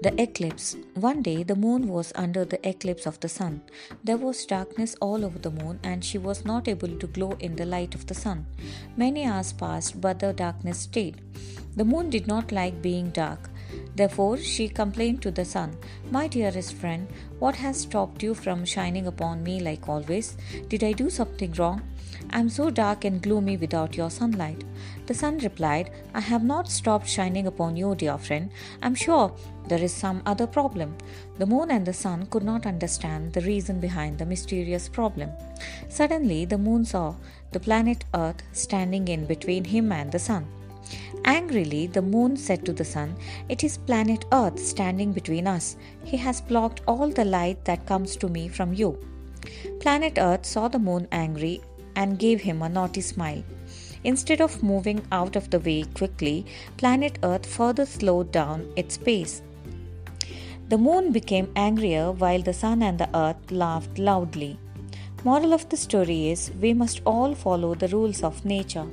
The eclipse. One day the moon was under the eclipse of the sun. There was darkness all over the moon and she was not able to glow in the light of the sun. Many hours passed, but the darkness stayed. The moon did not like being dark. Therefore, she complained to the sun, My dearest friend, what has stopped you from shining upon me like always? Did I do something wrong? I am so dark and gloomy without your sunlight. The sun replied, I have not stopped shining upon you, dear friend. I am sure there is some other problem. The moon and the sun could not understand the reason behind the mysterious problem. Suddenly, the moon saw the planet Earth standing in between him and the sun. Angrily, the moon said to the sun, It is planet Earth standing between us. He has blocked all the light that comes to me from you. Planet Earth saw the moon angry and gave him a naughty smile. Instead of moving out of the way quickly, planet Earth further slowed down its pace. The moon became angrier while the sun and the earth laughed loudly. Moral of the story is we must all follow the rules of nature.